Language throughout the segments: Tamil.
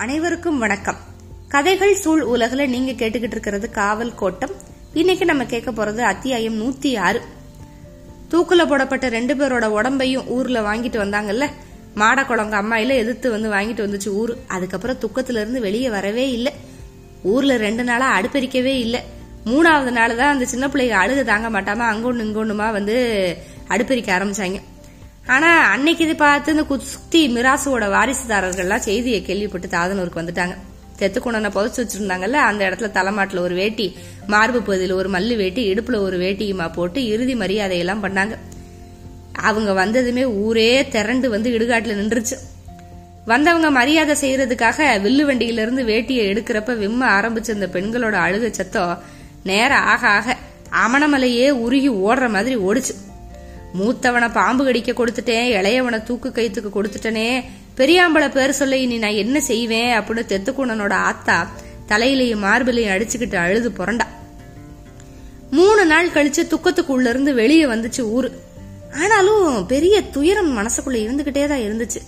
அனைவருக்கும் வணக்கம். கதைகள் சூழ் உலகில் நீங்க கேட்டுக்கிட்டு இருக்கிறது காவல் கோட்டம். இன்னைக்கு நம்ம கேட்க போறது அத்தியாயம் நூத்தி ஆறு. தூக்குல போடப்பட்ட ரெண்டு பேரோட உடம்பையும் ஊர்ல வாங்கிட்டு வந்தாங்கல்ல? மாடக்குளங்க அம்மாயில எதிர்த்து வந்து வாங்கிட்டு வந்துச்சு ஊரு. அதுக்கப்புறம் துக்கத்துல இருந்து வெளியே வரவே இல்லை. ஊர்ல ரெண்டு நாளா அடுப்பெரிக்கவே இல்லை. மூணாவது நாள் தான் அந்த சின்ன பிள்ளைங்க அழுக தாங்க மாட்டாம அங்கொன்னு இங்கொன்னுமா வந்து அடுப்பெரிக்க ஆரம்பிச்சாங்க. ஆனா அன்னைக்கு இது பார்த்து இந்த குஸ்தி மிராசுவோட வாரிசுதாரர்கள்லாம் செய்தியை கேள்விப்பட்டு தாதனூருக்கு வந்துட்டாங்க. தெத்துக்குணனை புதைச்சு வச்சிருந்தாங்கல்ல அந்த இடத்துல தலைமாட்டில் ஒரு வேட்டி மார்பு பகுதியில் ஒரு மல்லு வேட்டி இடுப்புல ஒரு வேட்டியுமா போட்டு இறுதி மரியாதையெல்லாம் பண்ணாங்க. அவங்க வந்ததுமே ஊரே திரண்டு வந்து இடுகாட்டில் நின்றுச்சு. வந்தவங்க மரியாதை செய்யறதுக்காக வில்லு வண்டியிலிருந்து வேட்டியை எடுக்கிறப்ப விம்ம ஆரம்பிச்ச இந்த பெண்களோட அழுக சத்தம் நேரம் ஆக ஆக அமணமலையே உருகி ஓடுற மாதிரி ஓடுச்சு. மூத்தவனை பாம்பு கடிக்க கொடுத்துட்டேன் இளையவனை தூக்கு கைத்துக்கு கொடுத்துட்டனே. பெரியாம்பளை பேர் சொல்ல இனி நான் என்ன செய்வேன்? அப்படின்னு தெத்துக்குணனோட ஆத்தா தலையிலையும் மார்பிலையும் அடிச்சுக்கிட்டு அழுது புரண்டா. மூணு நாள் கழிச்சு துக்கத்துக்குள்ள இருந்து வெளியே வந்துச்சு ஊரு. ஆனாலும் பெரிய துயரம் மனசுக்குள்ள இருந்துகிட்டே தான் இருந்துச்சு.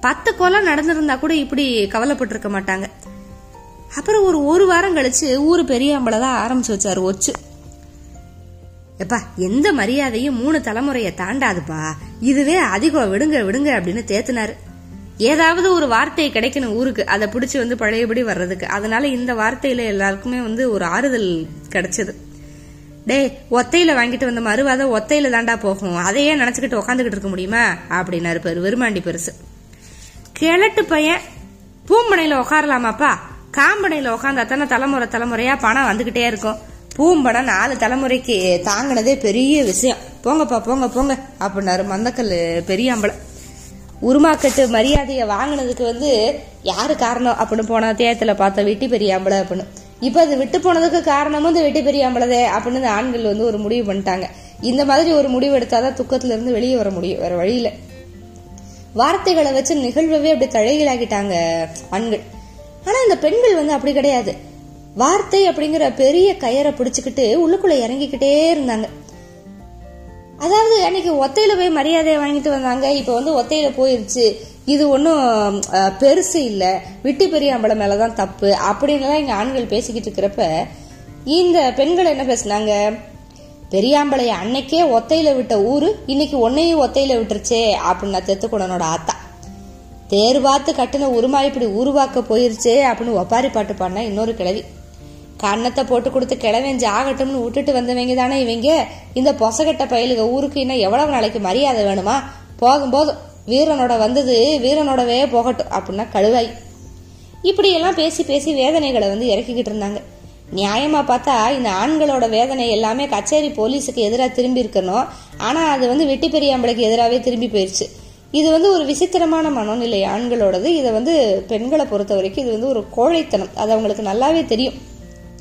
பத்து கொலை நடந்திருந்தா கூட இப்படி கவலைப்பட்டிருக்க மாட்டாங்க. அப்புறம் ஒரு ஒரு வாரம் கழிச்சு ஊரு பெரியாம்பளை தான் ஆரம்பிச்சு வச்சாரு ஒச்சு. எப்பா எந்த மரியாதையும் மூணு தலைமுறையை தாண்டாதுப்பா. இதுவே அதிகம் விடுங்க விடுங்க அப்படின்னு தேத்துனாரு. ஏதாவது ஒரு வார்த்தை கிடைக்கணும் ஊருக்கு. அதை பிடிச்சி வந்து பழையபடி வர்றதுக்கு. அதனால இந்த வார்த்தையில எல்லாருக்குமே வந்து ஒரு ஆறுதல் கிடைச்சது. டேய் ஒத்தையில வாங்கிட்டு வந்த மறுவாத ஒத்தையில தாண்டா போகும். அதையே நினைச்சுக்கிட்டு உக்காந்துக்கிட்டு இருக்க முடியுமா? அப்படின்னாரு பேரு வெறுமாண்டி பெருசு. கிழட்டு பையன் பூம்பனையில உட்காரலாமாப்பா காம்பனையில உக்காந்தா தானே தலைமுறை தலைமுறையா பணம் வந்துகிட்டே இருக்கும். பூம்படம் நாலு தலைமுறைக்கு தாங்கினதே பெரிய விஷயம். போங்கப்பா போங்க போங்க அப்படின்னாரு மந்தக்கல் பெரியாம்பளம் உருமாக்கட்டு மரியாதையை வாங்கினதுக்கு வந்து யாரு காரணம் அப்படின்னு போன தேயத்துல பார்த்த வெட்டி பெரியாம்பளை அப்படின்னு. இப்ப அது விட்டு போனதுக்கு காரணமும் இந்த வெட்டி பெரியாம்பளதே அப்படின்னு இந்த ஆண்கள் வந்து ஒரு முடிவு பண்ணிட்டாங்க. இந்த மாதிரி ஒரு முடிவு எடுத்தாதான் துக்கத்துல இருந்து வெளியே வர முடியும் வேற வழியில வார்த்தைகளை வச்சு நிகழ்வவே அப்படி தழைகளாகிட்டாங்க ஆண்கள். ஆனா இந்த பெண்கள் வந்து அப்படி கிடையாது. வார்த்தை அப்படிங்கிற பெரிய கயரை பிடிச்சுக்கிட்டு உள்ளுக்குள்ள இறங்கிக்கிட்டே இருந்தாங்க. அதாவது அன்னைக்கு ஒத்தையில போய் மரியாதையை வாங்கிட்டு வந்தாங்க. இப்ப வந்து ஒத்தையில போயிருச்சு. இது ஒன்றும் பெருசு இல்லை. விட்டு பெரியாம்பளம் மேலதான் தப்பு அப்படின்னுலாம் இங்க ஆண்கள் பேசிக்கிட்டு இருக்கிறப்ப இந்த பெண்கள் என்ன பேசுனாங்க? பெரியாம்பளைய அன்னைக்கே ஒத்தையில விட்ட ஊரு இன்னைக்கு ஒன்னையும் ஒத்தையில விட்டுருச்சே அப்படின்னா தெத்துக்குடனோட ஆத்தா. தேர் பார்த்து கட்டின உருமா இப்படி உருவாக்க போயிருச்சே அப்படின்னு ஒப்பாரி பாட்டு பாடினா இன்னொரு கிழவி. கன்னத்தை போட்டு கொடுத்து கிழவன் ஜாகட்டும்னு விட்டுட்டு வந்தவங்க தானே இவங்க? இந்த பொசகட்ட பயலுக ஊருக்கு இன்னும் எவ்வளவு நாளைக்கு மரியாதை வேணுமா? போகும்போது வீரனோட வந்தது வீரனோடவே போகட்டும் அப்படின்னா கழுவாய். இப்படி எல்லாம் பேசி பேசி வேதனைகளை வந்து இறக்கிக்கிட்டு இருந்தாங்க. நியாயமா பார்த்தா இந்த ஆண்களோட வேதனை எல்லாமே கச்சேரி போலீஸுக்கு எதிராக திரும்பி இருக்கணும். ஆனா அது வந்து வெட்டி பெரியாம்பளைக்கு எதிராகவே திரும்பி போயிருச்சு. இது வந்து ஒரு விசித்திரமான மனோநிலை ஆண்களோடது. இதை வந்து பெண்களை பொறுத்த வரைக்கும் இது வந்து ஒரு கோழைத்தனம். அது அவங்களுக்கு நல்லாவே தெரியும்.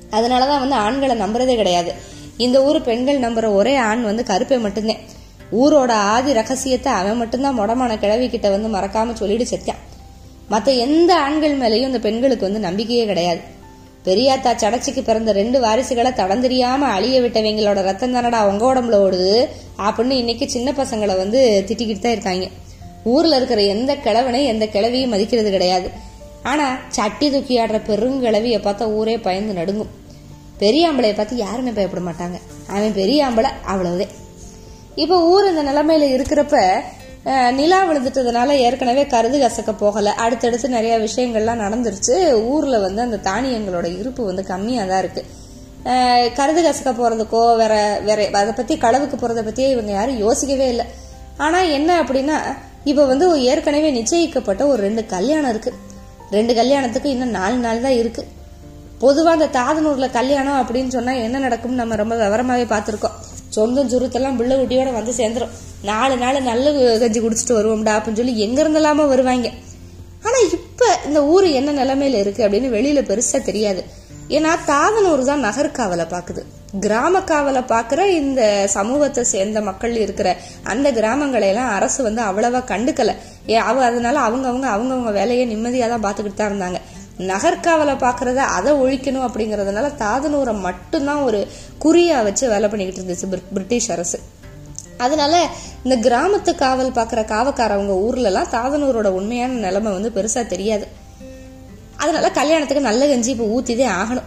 அதனால தான் வந்து ஆண்களை நம்புறதே கிடையாது. இந்த ஊர் பெண்கள் நம்புற ஒரே ஆண் வந்து கருப்பை மட்டும்தான். ஊரோட ஆதி ரகசியத்தை அவன் மட்டும்தான் மொடமான கிழவி கிட்ட வந்து மறக்காம சொல்லிட்டு செத்தான் மற்ற எந்த ஆண்கள் மேலேயும் இந்த பெண்களுக்கு வந்து நம்பிக்கையே கிடையாது. பெரியாத்தா சடச்சிக்கு பிறந்த ரெண்டு வாரிசுகளை தடந்தெரியாம அழிய விட்டவங்களோட ரத்தம் தானடா உங்க உடம்புல ஓடுது? அப்படின்னு இன்னைக்கு சின்ன பசங்களை வந்து திட்டிக்கிட்டு தான் இருக்காங்க. ஊர்ல இருக்கிற எந்த கிழவனையும் எந்த கிழவியும் மதிக்கிறது கிடையாது. ஆனா சட்டி தூக்கி ஆடுற பெருங்கிழவிய பார்த்தா ஊரே பயந்து நடுங்கும். பெரியாம்பளைய பார்த்து யாருமே பயப்பட மாட்டாங்க. அவன் பெரியாம்பளை அவ்வளவுதே. இப்ப ஊர் இந்த நிலைமையில இருக்கிறப்ப நிலா விழுந்துட்டதுனால ஏற்கனவே கருது கசக்க போகல. அடுத்தடுத்து நிறைய விஷயங்கள்லாம் நடந்துருச்சு. ஊர்ல வந்து அந்த தானியங்களோட இருப்பு வந்து கம்மியா தான் இருக்கு கருது கசக்க போறதுக்கோ வேற வேற அதை பத்தி களவுக்கு போறதை பத்தியே இவங்க யாரும் யோசிக்கவே இல்லை. ஆனா என்ன அப்படின்னா இப்ப வந்து ஏற்கனவே நிச்சயிக்கப்பட்ட ஒரு ரெண்டு கல்யாணம் இருக்கு. ரெண்டு கல்யாணத்துக்கு இன்னும் நாலு நாள் தான் இருக்கு. பொதுவா அந்த தாதனூர்ல கல்யாணம் அப்படின்னு சொன்னா என்ன நடக்கும்னு நம்ம ரொம்ப விவரமாவே பார்த்துருக்கோம். சொந்தம் சுருத்தெல்லாம் பிள்ளை குட்டியோட வந்து சேர்ந்துரும். நாலு நாள் நல்ல கஞ்சி குடிச்சிட்டு வருவோம்டா அப்படின்னு சொல்லி எங்க இருந்தெல்லாம வருவாங்க. ஆனா இப்ப இந்த ஊரு என்ன நிலைமையில இருக்கு அப்படின்னு வெளியில பெருசா தெரியாது. ஏன்னா தாதனூர் தான் நகர்காவலை பாக்குது கிராம காவலை பாக்குற இந்த சமூகத்தை சேர்ந்த மக்கள் இருக்கிற அந்த கிராமங்களை எல்லாம் அரசு வந்து அவ்வளவா கண்டுக்கல. அவ அதனால அவங்க அவங்க அவங்கவுங்க வேலையை நிம்மதியா தான் பாத்துக்கிட்டு தான் இருந்தாங்க. நகர்காவலை பார்க்குறத அதை ஒழிக்கணும் அப்படிங்கறதுனால தாதனூரை மட்டும்தான் ஒரு குறியா வச்சு வேலை பண்ணிக்கிட்டு இருந்துச்சு பிரிட்டிஷ் அரசு. அதனால இந்த கிராமத்து காவல் பார்க்குற காவக்காரவங்க ஊர்லலாம் தாதனூரோட உண்மையான நிலைமை வந்து பெருசா தெரியாது. அதனால கல்யாணத்துக்கு நல்ல கஞ்சி இப்போ ஊத்திதே ஆகணும்.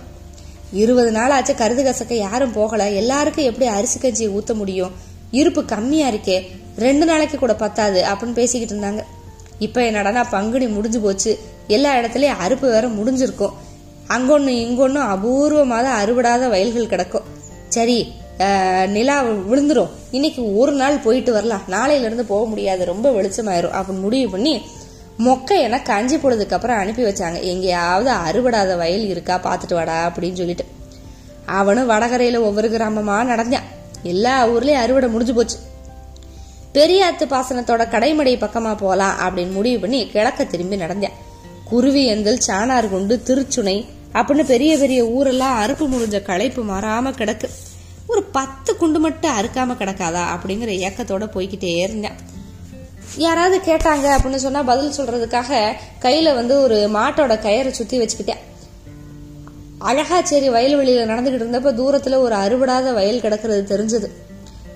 இருபது நாள் ஆச்சு கருது கசக்க யாரும் போகல. எல்லாருக்கும் எப்படி அரிசி கஞ்சி ஊத்த முடியும்? இருப்பு கம்மியா இருக்கே. ரெண்டு நாளைக்கு கூட பத்தாது அப்படின்னு பேசிக்கிட்டு இருந்தாங்க. இப்ப என்னடனா பங்குனி முடிஞ்சு போச்சு. எல்லா இடத்துலயும் அறுப்பு வேற முடிஞ்சிருக்கும். அங்கொன்னு இங்கொன்னும் அபூர்வமாக அறுபடாத வயல்கள் கிடக்கும். சரி நிலா விழுந்துரும். இன்னைக்கு ஒரு நாள் போயிட்டு வரலாம். நாளையில இருந்து போக முடியாது. ரொம்ப வெளிச்சமாயிரும். அப்படின்னு முடிவு பண்ணி மொக்கை கஞ்சி பொழுதுக்கு அப்புறம் அனுப்பி வச்சாங்க. எங்கேயாவது அறுபடாத வயல் இருக்கா பார்த்துட்டு வாடா அப்படின்னு சொல்லிட்டு. அவனும் வடகரையில ஒவ்வொரு கிராமமா நடந்தான். எல்லா ஊர்லயும் அறுவடை முடிஞ்சு போச்சு. பெரியாத்து பாசனத்தோட கடைமடை பக்கமா போலாம் அப்படின்னு முடிவு பண்ணி கிழக்க திரும்பி நடந்தேன். குருவியந்தல் சாணார்குண்டு திருச்சுனை அப்படின்னு பெரிய பெரிய ஊரெல்லாம் அறுப்பு முடிஞ்ச களைப்பு மாறாம கிடக்கு. ஒரு பத்து குண்டு மட்டும் அறுக்காம கிடக்காதா அப்படிங்கிற இயக்கத்தோட போய்கிட்டே இருந்தேன். யாராவது கேட்டாங்க அப்படின்னு சொன்னா பதில் சொல்றதுக்காக கையில வந்து ஒரு மாட்டோட கயிறை சுத்தி வச்சுக்கிட்டேன். அழகாச்சேரி வயல்வெளியில நடந்துகிட்டு இருந்தப்ப தூரத்துல ஒரு அறுபடாத வயல் கிடக்கிறது தெரிஞ்சது.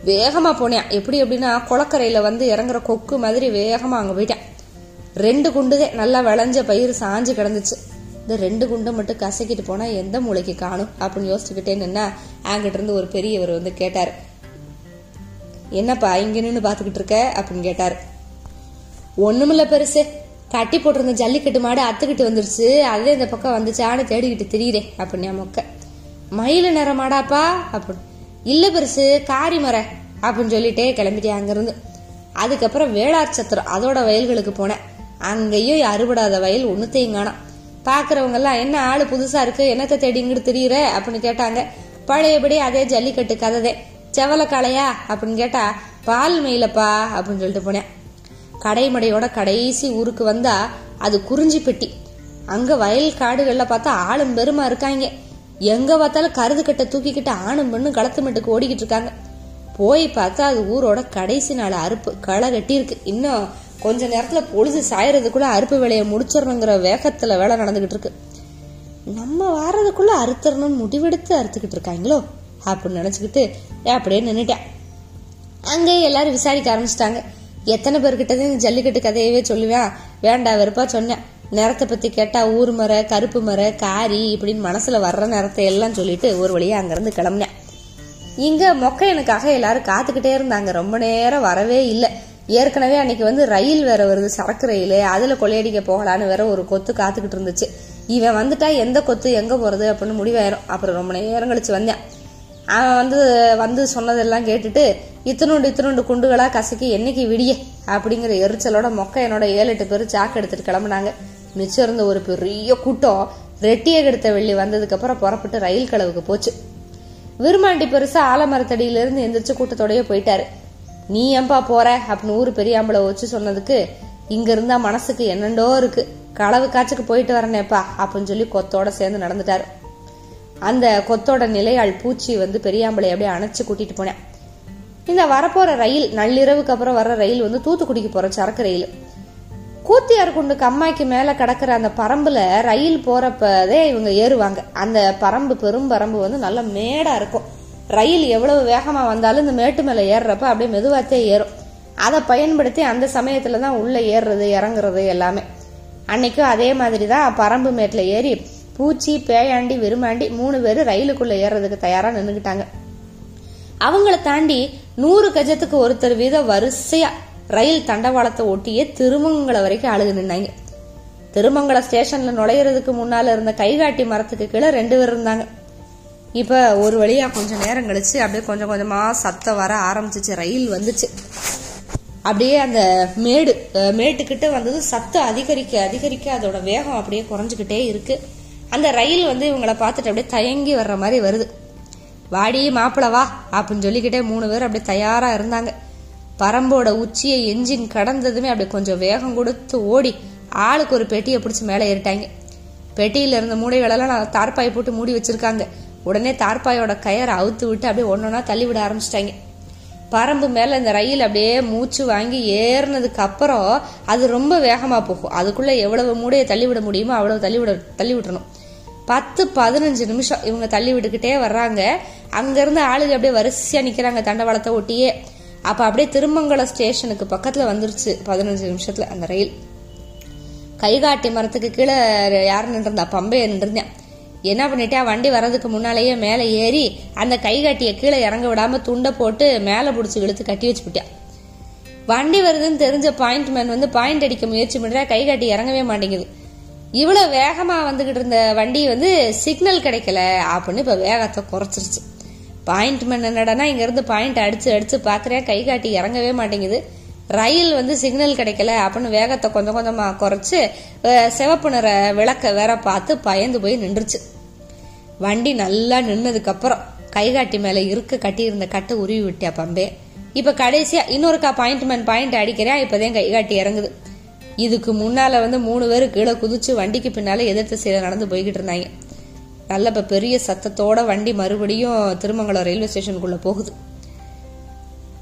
வேகமா போனேன். எப்படி எப்படின்னா குளக்கரையில வந்து இறங்குற கொக்கு மாதிரி வேகமா அங்க போயிட்டேன். ரெண்டு குண்டுதே நல்லா விளைஞ்ச பயிர் சாஞ்சு கிடந்துச்சு. இந்த ரெண்டு குண்டை மட்டும் கசக்கிட்டு போனா எந்த மூளைக்கு காணும்? அப்படின்னு யோசிச்சுக்கிட்டே நின்னா இருந்து ஒரு பெரியவர் வந்து கேட்டார். என்னப்பா இங்க நின்று பாத்துக்கிட்டு இருக்க? அப்படின்னு கேட்டாரு. ஒண்ணுமில்ல பெருசு. கட்டி போட்டிருந்த ஜல்லிக்கட்டு மாடு அத்துக்கிட்டு வந்துருச்சு. அதே இந்த பக்கம் வந்துச்சான்னு தேடிக்கிட்டு திரியிறேன் அப்படின்னு என் மொக்க. மயில நிற மாடாப்பா? அப்படின்னு இல்ல பெருசு காரி மர அப்படின்னு சொல்லிட்டே கிளம்பிட்டேன் அங்கிருந்து. அதுக்கப்புறம் வேளார் சத்திரம் அதோட வயல்களுக்கு போனேன். அங்கேயும் அறுபடாத வயல் ஒன்னுத்தையும் காணோம் பாக்குறவங்க எல்லாம் என்ன ஆளு புதுசா இருக்கு? என்னத்தை தேடிங்கிட்டு தெரியுற? அப்படின்னு கேட்டாங்க. பழையபடி அதே ஜல்லிக்கட்டு கததே செவல காளையா அப்படின்னு கேட்டா பால் மேயிலப்பா அப்படின்னு சொல்லிட்டு போனேன். கடைமடையோட கடைசி ஊருக்கு வந்தா அது குறிஞ்சி பெட்டி அங்க வயல் காடுகள்ல பார்த்தா ஆளும் பெருமா இருக்காங்க. எங்க பார்த்தாலும் கருது கட்டை தூக்கிக்கிட்டு ஆணும் பெண்ணும் களத்து மட்டுக்கு ஓடிக்கிட்டு இருக்காங்க. போய் பார்த்தா அது ஊரோட கடைசி நாள் அறுப்பு. களை கட்டி இருக்கு இன்னும் கொஞ்ச நேரத்துல பொழுது சாயறதுக்குள்ள அறுப்பு வேலையை முடிச்சிடணுங்கிற வேகத்துல வேலை நடந்துகிட்டு இருக்கு. நம்ம வாரதுக்குள்ள அறுத்தரணும்னு முடிவெடுத்து அறுத்துக்கிட்டு இருக்காங்களோ? அப்படின்னு நினைச்சுக்கிட்டு அப்படியே நின்னுட்டேன். அங்கே எல்லாரும் விசாரிக்க ஆரம்பிச்சிட்டாங்க. எத்தனை பேர்கிட்ட இந்த ஜல்லிக்கட்டு கதையவே சொல்லுவேன். வேண்டாம் வெறுப்பா சொன்னேன். நிறத்தை பத்தி கேட்டா ஊர் மர கருப்பு மர காரி இப்படின்னு மனசுல வர்ற நிறத்தை எல்லாம் சொல்லிட்டு ஒரு வழியா அங்கிருந்து கிளம்புனேன். இங்க மொக்கையனுக்காக எல்லாரும் காத்துக்கிட்டே இருந்தாங்க. ரொம்ப நேரம் வரவே இல்லை. ஏற்கனவே அன்னைக்கு வந்து ரயில் வேற வருது சரக்கு ரயில். அதுல கொள்ளையடிக்க போகலான்னு வேற ஒரு கொத்து காத்துக்கிட்டு இருந்துச்சு. இவன் வந்துட்டா எந்த கொத்து எங்க போறது அப்படின்னு முடிவாயிரும். அப்புறம் ரொம்ப நேரம் கழிச்சு வந்தேன். அவன் வந்து வந்து சொன்னதெல்லாம் கேட்டுட்டு இத்தனுண்டு இத்தனோண்டு குண்டுகளா கசக்கி என்னைக்கு விடிய? அப்படிங்கிற எரிச்சலோட மொக்க என்னோட ஏழு எட்டு பேர் சாக்கு எடுத்துட்டு கிளம்புனாங்க. மிச்சம் இருந்த ஒரு பெரிய கூட்டம் ரெட்டிய கெடுத்த வெள்ளி வந்ததுக்கு அப்புறம் புறப்பட்டு ரயில் களவுக்கு போச்சு. விருமாண்டி பெருசா ஆலமரத்தடியிலிருந்து எந்திரிச்சு கூட்டத்தோடய போயிட்டாரு. நீ ஏன்பா போற அப்படின்னு ஊரு பெரியாம்பளை வச்சு சொன்னதுக்கு இங்க இருந்தா மனசுக்கு என்னண்டோ இருக்கு. களவு காய்ச்சுக்கு போயிட்டு வரனேப்பா அப்படின்னு சொல்லி கொத்தோட சேர்ந்து நடந்துட்டாரு. அந்த கொத்தோட நிலையாள் பூச்சி வந்து பெரியாம்பளை அப்படியே அணைச்சு கூட்டிட்டு போனேன். இந்த வரப்போற ரயில் நள்ளிரவுக்கு அப்புறம் வர்ற ரயில் வந்து தூத்துக்குடிக்கு போற சரக்கு ரயில். கூத்தியார் குண்டு கம்மாய்க்கு மேல கிடக்குற அந்த பரம்புல ரயில் போறப்பதே இவங்க ஏறுவாங்க. அந்த பரம்பு பெரும் பரம்பு வந்து நல்ல மேடா இருக்கும். ரயில் எவ்வளவு வேகமாக வந்தாலும் இந்த மேட்டு மேலே ஏறுறப்ப அப்படியே மெதுவாத்தே ஏறும். அதை பயன்படுத்தி அந்த சமயத்தில் தான் உள்ளே ஏறுறது இறங்குறது எல்லாமே. அன்னைக்கும் அதே மாதிரி தான் பரம்பு மேட்டில் ஏறி பூச்சி பேயாண்டி விரும்பாண்டி மூணு பேர் ரயிலுக்குள்ளே ஏறுறதுக்கு தயாராக நின்றுக்கிட்டாங்க அவங்கள தாண்டி நூறு கஜத்துக்கு ஒருத்தர் வீதம் வரிசையாக ரயில் தண்டவாளத்தை ஒட்டியே திருமங்கல வரைக்கும் அழுகு நின்னாங்க. திருமங்கல ஸ்டேஷன்ல நுழையிறதுக்கு முன்னால இருந்த கைகாட்டி மரத்துக்கு கீழே ரெண்டு பேர் இருந்தாங்க. இப்போ ஒரு வழியாக கொஞ்சம் நேரம் கழிச்சு அப்படியே கொஞ்சம் கொஞ்சமாக சத்தம் வர ஆரம்பிச்சிச்சு. ரயில் வந்துச்சு. அப்படியே அந்த மேடு மேட்டுக்கிட்ட வந்தது சத்தம் அதிகரிக்க அதிகரிக்க அதோட வேகம் அப்படியே குறைஞ்சிக்கிட்டே இருக்கு. அந்த ரயில் வந்து இவங்களை பார்த்துட்டு அப்படியே தயங்கி வர்ற மாதிரி வருது. வாடி மாப்பிளவா அப்படின்னு சொல்லிக்கிட்டே மூணு பேர் அப்படியே தயாரா இருந்தாங்க. பரம்போட உச்சியை என்ஜின் கடந்ததுமே அப்படியே கொஞ்சம் வேகம் கொடுத்து ஓடி ஆளுக்கு ஒரு பெட்டியை பிடிச்சி மேலே ஏறிட்டாங்க. பெட்டியில இருந்த மூடைகளெல்லாம் நான் தார்பாய் போட்டு மூடி வச்சிருக்காங்க. உடனே தார்பாயோட கயரை அவுத்து விட்டு அப்படியே ஒன்னொன்னா தள்ளி விட ஆரம்பிச்சிட்டாங்க. பரம்பு மேல இந்த ரயில் அப்படியே மூச்சு வாங்கி ஏறினதுக்கு அப்புறம் அது ரொம்ப வேகமா போகும். அதுக்குள்ள எவ்வளவு மூடையை தள்ளி விட முடியுமோ அவ்வளவு தள்ளி விட தள்ளி விட்டுறணும். பத்து பதினஞ்சு நிமிஷம் இவங்க தள்ளி விட்டுக்கிட்டே வர்றாங்க. அங்கேருந்து ஆளுங்க அப்படியே வரிசையா நிக்கிறாங்க தண்டவாளத்தை ஒட்டியே. அப்ப அப்படியே திருமங்கலம் ஸ்டேஷனுக்கு பக்கத்துல வந்துருச்சு பதினஞ்சு நிமிஷத்துல அந்த ரயில். கைகாட்டி மரத்துக்கு கீழே யார் நின்றிருந்தா? பம்பைய நின்றிருந்தேன் என்ன பண்ணிட்டா வண்டி வர்றதுக்கு முன்னாலேயே மேலே ஏறி அந்த கை கட்டியை கீழே இறங்க விடாம துண்டை போட்டு மேலே பிடிச்சி இழுத்து கட்டி வச்சு விட்டான் வண்டி வருதுன்னு தெரிஞ்ச பாயிண்ட் மேன் வந்து பாயிண்ட் அடிக்க முயற்சி பண்ணுறேன் கை காட்டி இறங்கவே மாட்டேங்குது. இவ்வளோ வேகமாக வந்துகிட்டு இருந்த வண்டி வந்து சிக்னல் கிடைக்கல அப்படின்னு இப்போ வேகத்தை குறைச்சிருச்சு. பாயிண்ட் மேன் என்னடானா இங்கேருந்து பாயிண்ட் அடிச்சு அடிச்சு கை காட்டி இறங்கவே மாட்டேங்குது. ரயில் வந்து சிக்னல் கிடைக்கல அப்படின்னு வேகத்தை கொஞ்சம் கொஞ்சமாக குறைச்சி சிவப்பு நிற விளக்க வேற பார்த்து பயந்து போய் நின்றுச்சு. வண்டி நல்லா நின்னதுக்கு அப்புறம் கைகாட்டி மேல இருக்க கட்டியிருந்த கட்டை உருவி விட்டியா பம்பே. இப்ப கடைசியா இன்னொருக்கா பாயிண்ட்மேன் பாயிண்ட் அடிக்கிறேன் இப்பதான் கைகாட்டி இறங்குது. இதுக்கு முன்னால வந்து மூணு பேர் கீழே குதிச்சு வண்டிக்கு பின்னால எதிர்த்து சைடுல நடந்து போய்கிட்டு இருந்தாங்க. நல்ல இப்ப பெரிய சத்தத்தோட வண்டி மறுபடியும் திருமங்கலம் ரயில்வே ஸ்டேஷனுக்குள்ள போகுது.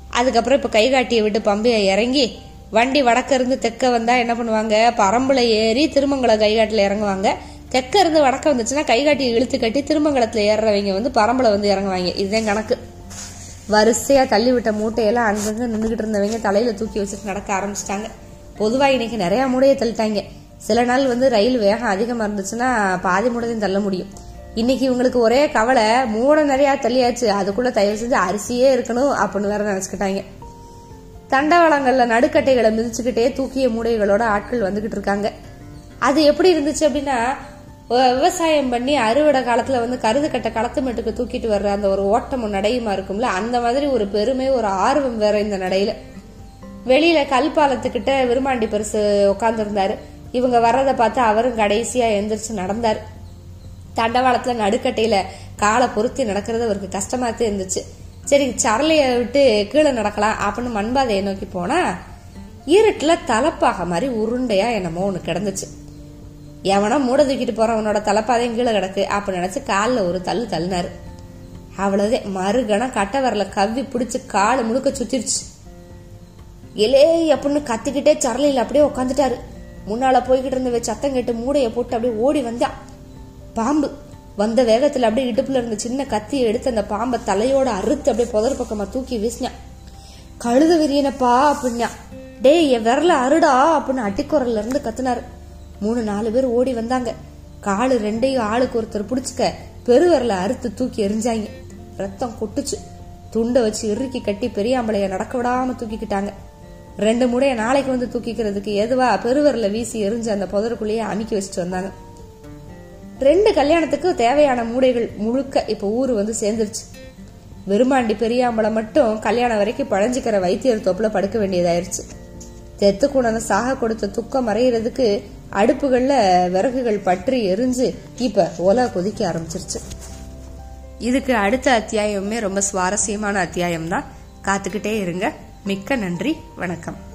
அதுக்கப்புறம் இப்ப கைகாட்டியை விட்டு பம்பையை இறங்கி வண்டி வடக்க இருந்து தெற்க வந்தா என்ன பண்ணுவாங்க? பரம்புல ஏறி திருமங்கலம் கைகாட்டில இறங்குவாங்க. தெற்க இருந்து வடக்க வந்துச்சுன்னா கை காட்டி இழுத்து கட்டி திருமங்கலத்துல ஏறுறவங்க வந்து பரம்பில் வந்து இறங்குவாங்க. இதுதான் கணக்கு. வரிசையா தள்ளி விட்ட மூட்டையெல்லாம் அங்கங்க நின்றுகிட்டு இருந்தவங்க தலையில தூக்கி வச்சுட்டு நடக்க ஆரம்பிச்சிட்டாங்க. பொதுவா இன்னைக்கு நிறைய மூடையை தள்ளிட்டாங்க. சில நாள் வந்து ரயில் வேகம் அதிகமா இருந்துச்சுன்னா பாதி மூடையும் தள்ள முடியும். இன்னைக்கு இவங்களுக்கு ஒரே கவலை மூடை நிறைய தள்ளியாச்சு. அதுக்குள்ள தயவு செஞ்சு அரிசியே இருக்கணும் அப்படின்னு வேற நினைச்சுக்கிட்டாங்க. தண்டவாளங்கள்ல நடுக்கட்டைகளை மிதிச்சுக்கிட்டே தூக்கிய மூடைகளோட ஆட்கள் வந்துகிட்டு இருக்காங்க. அது எப்படி இருந்துச்சு அப்படின்னா விவசாயம் பண்ணி அறுவடை காலத்துல வந்து கருது கட்ட களத்து மட்டுக்கு தூக்கிட்டு வர்ற அந்த ஒரு ஓட்டமும் நடையுமா இருக்கும்ல அந்த மாதிரி ஒரு பெருமை ஒரு ஆர்வம் வேற இந்த நடையில வெளியில கல்பாலத்துக்கிட்ட விருமாண்டி பெருசு உட்கார்ந்துருந்தாரு இவங்க வர்றதை பார்த்து அவரும் கடைசியா எந்திரிச்சு நடந்தார். தண்டவாளத்துல நடுக்கட்டையில காலை பொருத்தி நடக்கிறது அவருக்கு கஷ்டமா இருந்துச்சு. சரி சரளைய விட்டு கீழே நடக்கலாம் அப்படின்னு மண்பாதையை நோக்கி போனா இருட்டுல தலைப்பாக மாதிரி உருண்டையா என்னமோ ஒன்று கிடந்துச்சு. எவனோ மூட தூக்கிட்டு போறவனோட தலைப்பாதையும் கீழே கிடக்கு. அப்ப நினைச்சு காலில் ஒரு தள்ளு தள்ளினாரு. அவ்வளவுதே மறுகணம் கட்டை வரல. கவ்வி பிடிச்சு காலை முழுக்க சுத்திருச்சு. எலே அப்படின்னு கத்திக்கிட்டே சரலையில் அப்படியே உட்காந்துட்டாரு முன்னால போய்கிட்டு இருந்த சத்தம் கேட்டு மூடைய போட்டு அப்படியே ஓடி வந்தான் பாம்பு. வந்த வேகத்துல அப்படியே இடுப்புல இருந்த சின்ன கத்தியை எடுத்து அந்த பாம்பை தலையோட அறுத்து அப்படியே புதர் பக்கமா தூக்கி வீசினான் கழுத விரியனப்பா அப்படின்னா. டேய் என் விரல அருடா அப்படின்னு அட்டிக்குரல்ல இருந்து கத்துனாரு. மூணு நாலு பேர் ஓடி வந்தாங்க. காலு ரெண்டையும் ஆளுக்கு ஒருத்தர் பிடிச்சிக்க பெருவரில் அறுத்து தூக்கி எரிஞ்சாங்க ரத்தம் கொட்டுச்சு. துண்டை வச்சு இறுக்கி கட்டி பெரியாம்பளைய நடக்க விடாம தூக்கிக்கிட்டாங்க. ரெண்டு முடைய நாளைக்கு வந்து தூக்கிக்கிறதுக்கு எதுவா பெருவரில் வீசி எரிஞ்சு அந்த புதருக்குள்ளேயே அமுக்கி வச்சுட்டு வந்தாங்க. ரெண்டு கல்யாணத்துக்கு தேவையான மூடைகள் முழுக்க இப்ப ஊரு வந்து சேர்ந்துருச்சு. வெறுமாண்டி பெரியாம்பளம் மட்டும் கல்யாணம் வரைக்கும் பழஞ்சிக்கிற வைத்தியர் தோப்புல படுக்க வேண்டியதாயிருச்சு. தெத்துக்குணனை சாக கொடுத்த துக்கம் மறையிறதுக்கு அடுப்புகளில் விறகுகள் பற்றி எரிஞ்சு இப்ப ஓலா கொதிக்க ஆரம்பிச்சிருச்சு. இதுக்கு அடுத்த அத்தியாயமே ரொம்ப சுவாரஸ்யமான அத்தியாயம் தான் காத்துக்கிட்டே இருங்க. மிக்க நன்றி. வணக்கம்.